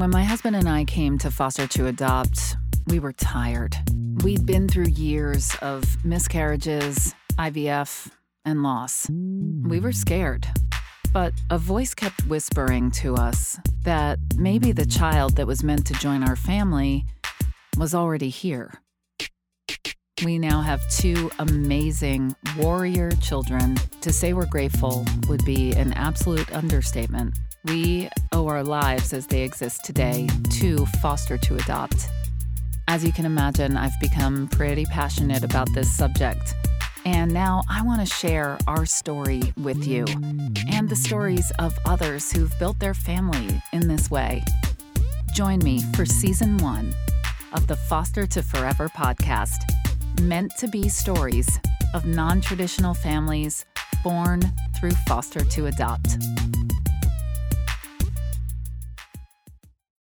When my husband and I came to foster to adopt, we were tired. We'd been through years of miscarriages, IVF, and loss. We were scared. But a voice kept whispering to us that maybe the child that was meant to join our family was already here. We now have two amazing warrior children. To say we're grateful would be an absolute understatement. We owe our lives as they exist today to foster to adopt. As you can imagine, I've become pretty passionate about this subject. And now I want to share our story with you and the stories of others who've built their family in this way. Join me for season one of the Foster to Forever podcast, meant to be stories of non traditional families born through foster to adopt.